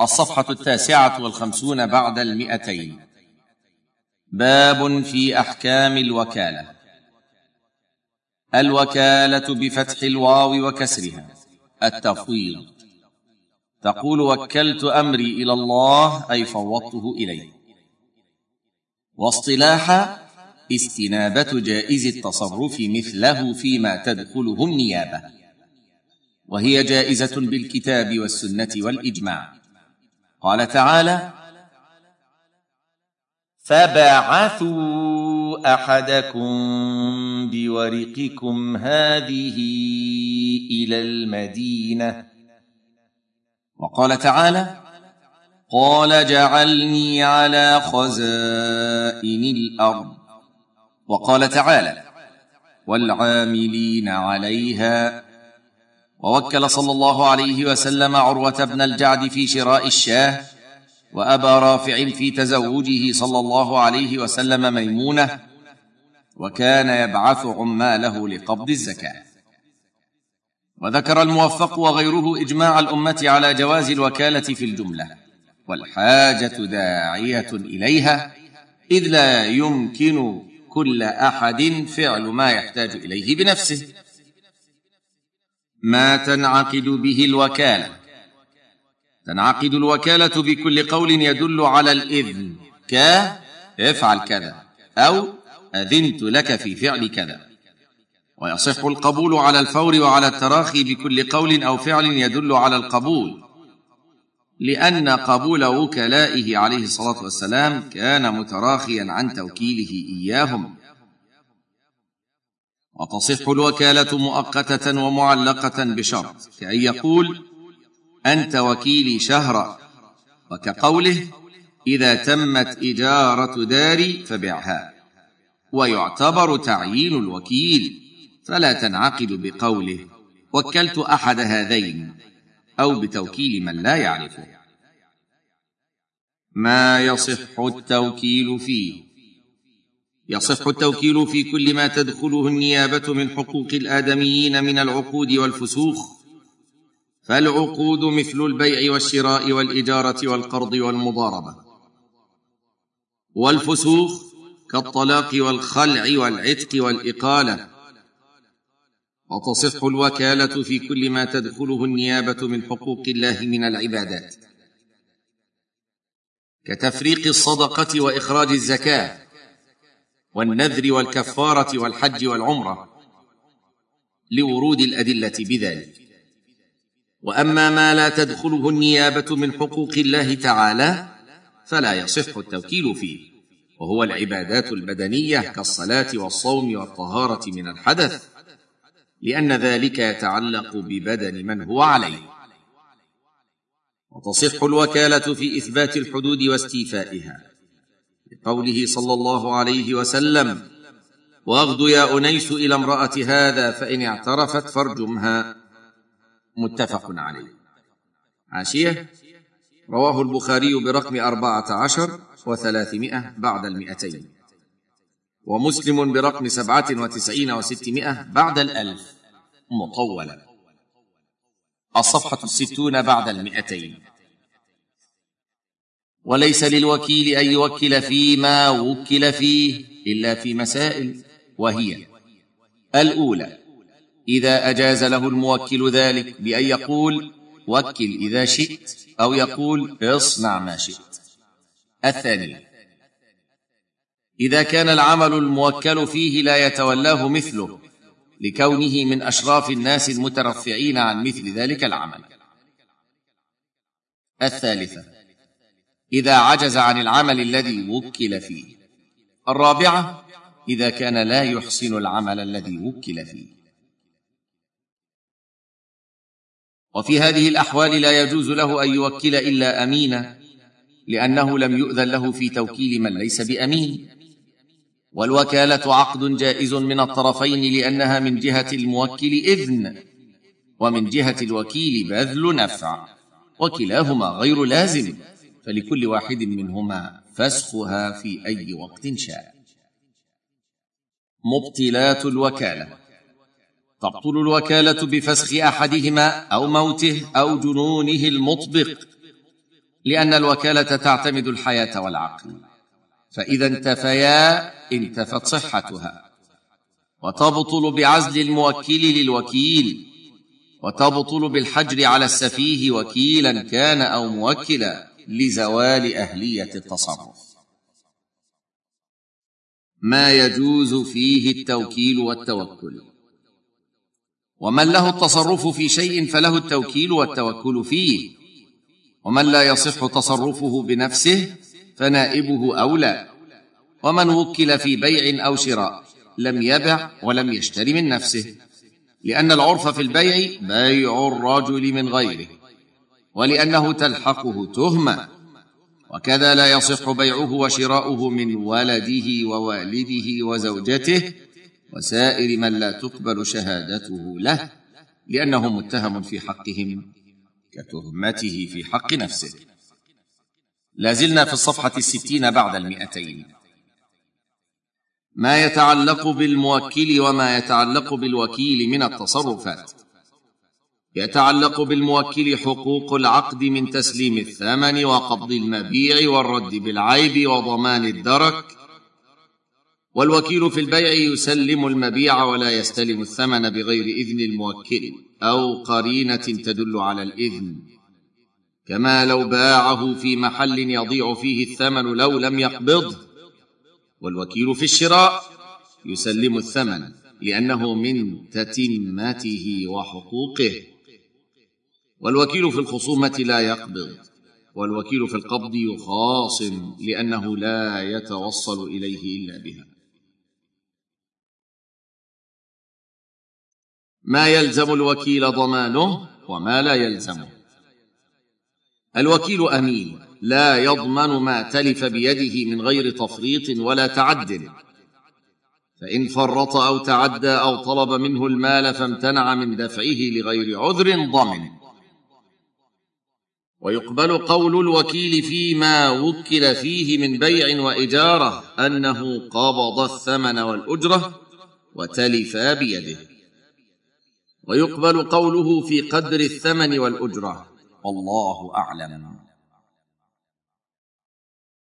الصفحة التاسعة والخمسون بعد المئتين. باب في أحكام الوكالة. الوكالة بفتح الواو وكسرها. التفويض. تقول وكلت أمري إلى الله أي فوضته إليه واصطلاحا استنابة جائز التصرف مثله فيما تدخله النيابة. وهي جائزة بالكتاب والسنة والإجماع. قال تعالى فبعثوا احدكم بورقكم هذه إلى المدينة. وقال تعالى قال جعلني على خزائن الأرض. وقال تعالى والعاملين عليها ووكل صلى الله عليه وسلم عروة بن الجعد في شراء الشاه وابا رافع في تزوجه صلى الله عليه وسلم ميمونة وكان يبعث عماله لقبض الزكاة. وذكر الموفق وغيره إجماع الأمة على جواز الوكالة في الجملة والحاجة داعية إليها إذ لا يمكن كل أحد فعل ما يحتاج إليه بنفسه. ما تنعقد به الوكالة. تنعقد الوكالة بكل قول يدل على الإذن. ك افعل كذا. أو أذنت لك في فعل كذا. ويصح القبول على الفور وعلى التراخي بكل قول أو فعل يدل على القبول. لأن قبول وكلائه عليه الصلاة والسلام كان متراخيا عن توكيله إياهم. وتصح الوكالة مؤقتة ومعلقة بشرط كأن يقول أنت وكيلي شهرا. وكقوله إذا تمت إجارة داري فبعها. ويعتبر تعيين الوكيل فلا تنعقد بقوله وكلت أحد هذين. أو بتوكيل من لا يعرفه. ما يصح التوكيل فيه؟ يصح التوكيل في كل ما تدخله النيابة من حقوق الآدميين من العقود والفسوخ. فالعقود مثل البيع والشراء والإجارة والقرض والمضاربة. والفسوخ كالطلاق والخلع والعتق والإقالة. وتصح الوكالة في كل ما تدخله النيابة من حقوق الله من العبادات. كتفريق الصدقة وإخراج الزكاة. والنذر والكفارة والحج والعمرة لورود الأدلة بذلك. وأما ما لا تدخله النيابة من حقوق الله تعالى فلا يصح التوكيل فيه وهو العبادات البدنية كالصلاة والصوم والطهارة من الحدث لأن ذلك يتعلق ببدن من هو عليه. وتصح الوكالة في إثبات الحدود واستيفائها. لقوله صلى الله عليه وسلم واغد يا أنيس إلى امرأة هذا فإن اعترفت فارجمها. متفق عليه. عاشية رواه البخاري برقم أربعة عشر وثلاثمائة بعد المئتين. ومسلم برقم سبعة وتسعين وستمائة بعد الألف. مطولا الصفحة الستون بعد المئتين. وليس للوكيل أن يوكل فيما وكل فيه إلا في مسائل وهي الأولى إذا أجاز له الموكل ذلك بأن يقول وكل إذا شئت أو يقول اصنع ما شئت. الثانية إذا كان العمل الموكل فيه لا يتولاه مثله لكونه من أشراف الناس المترفعين عن مثل ذلك العمل. الثالثة إذا عجز عن العمل الذي وكل فيه. الرابعة إذا كان لا يحسن العمل الذي وكل فيه. وفي هذه الأحوال لا يجوز له أن يوكل إلا أمينا لأنه لم يؤذن له في توكيل من ليس بأمين. والوكالة عقد جائز من الطرفين لأنها من جهة الموكل إذن ومن جهة الوكيل بذل نفع. وكلاهما غير لازم. فلكل واحد منهما فسخها في أي وقت شاء. مبطلات الوكالة. تبطل الوكالة بفسخ أحدهما أو موته أو جنونه المطبق لأن الوكالة تعتمد الحياة والعقل. فإذا انتفيا انتفت صحتها. وتبطل بعزل الموكل للوكيل. وتبطل بالحجر على السفيه وكيلا كان أو موكلا. لزوال أهلية التصرف. ما يجوز فيه التوكيل والتوكل. ومن له التصرف في شيء فله التوكيل والتوكل فيه. ومن لا يصح تصرفه بنفسه فنائبه أولى. ومن وكل في بيع أو شراء لم يبع ولم يشتر من نفسه. لأن العرف في البيع بيع الرجل من غيره. ولأنه تلحقه تهمة. وكذا لا يصح بيعه وشراؤه من ولده ووالده وزوجته وسائر من لا تقبل شهادته له لأنه متهم في حقهم كتهمته في حق نفسه. لازلنا في الصفحة الستين بعد المئتين. ما يتعلق بالموكل وما يتعلق بالوكيل من التصرفات. يتعلق بالموكل حقوق العقد من تسليم الثمن وقبض المبيع والرد بالعيب وضمان الدرك. والوكيل في البيع يسلم المبيع ولا يستلم الثمن بغير إذن الموكل أو قرينة تدل على الإذن. كما لو باعه في محل يضيع فيه الثمن لو لم يقبضه والوكيل في الشراء يسلم الثمن لأنه من تتمته وحقوقه. والوكيل في الخصومة لا يقبض. والوكيل في القبض يخاصم لأنه لا يتوصل إليه إلا بها. ما يلزم الوكيل ضمانه وما لا يلزمه. الوكيل أمين لا يضمن ما تلف بيده من غير تفريط ولا تعد. فإن فرط أو تعدى أو طلب منه المال فامتنع من دفعه لغير عذر ضمن. ويقبل قول الوكيل فيما وكل فيه من بيع وإجارة أنه قبض الثمن والأجرة وتلفا بيده. ويقبل قوله في قدر الثمن والأجرة. والله أعلم.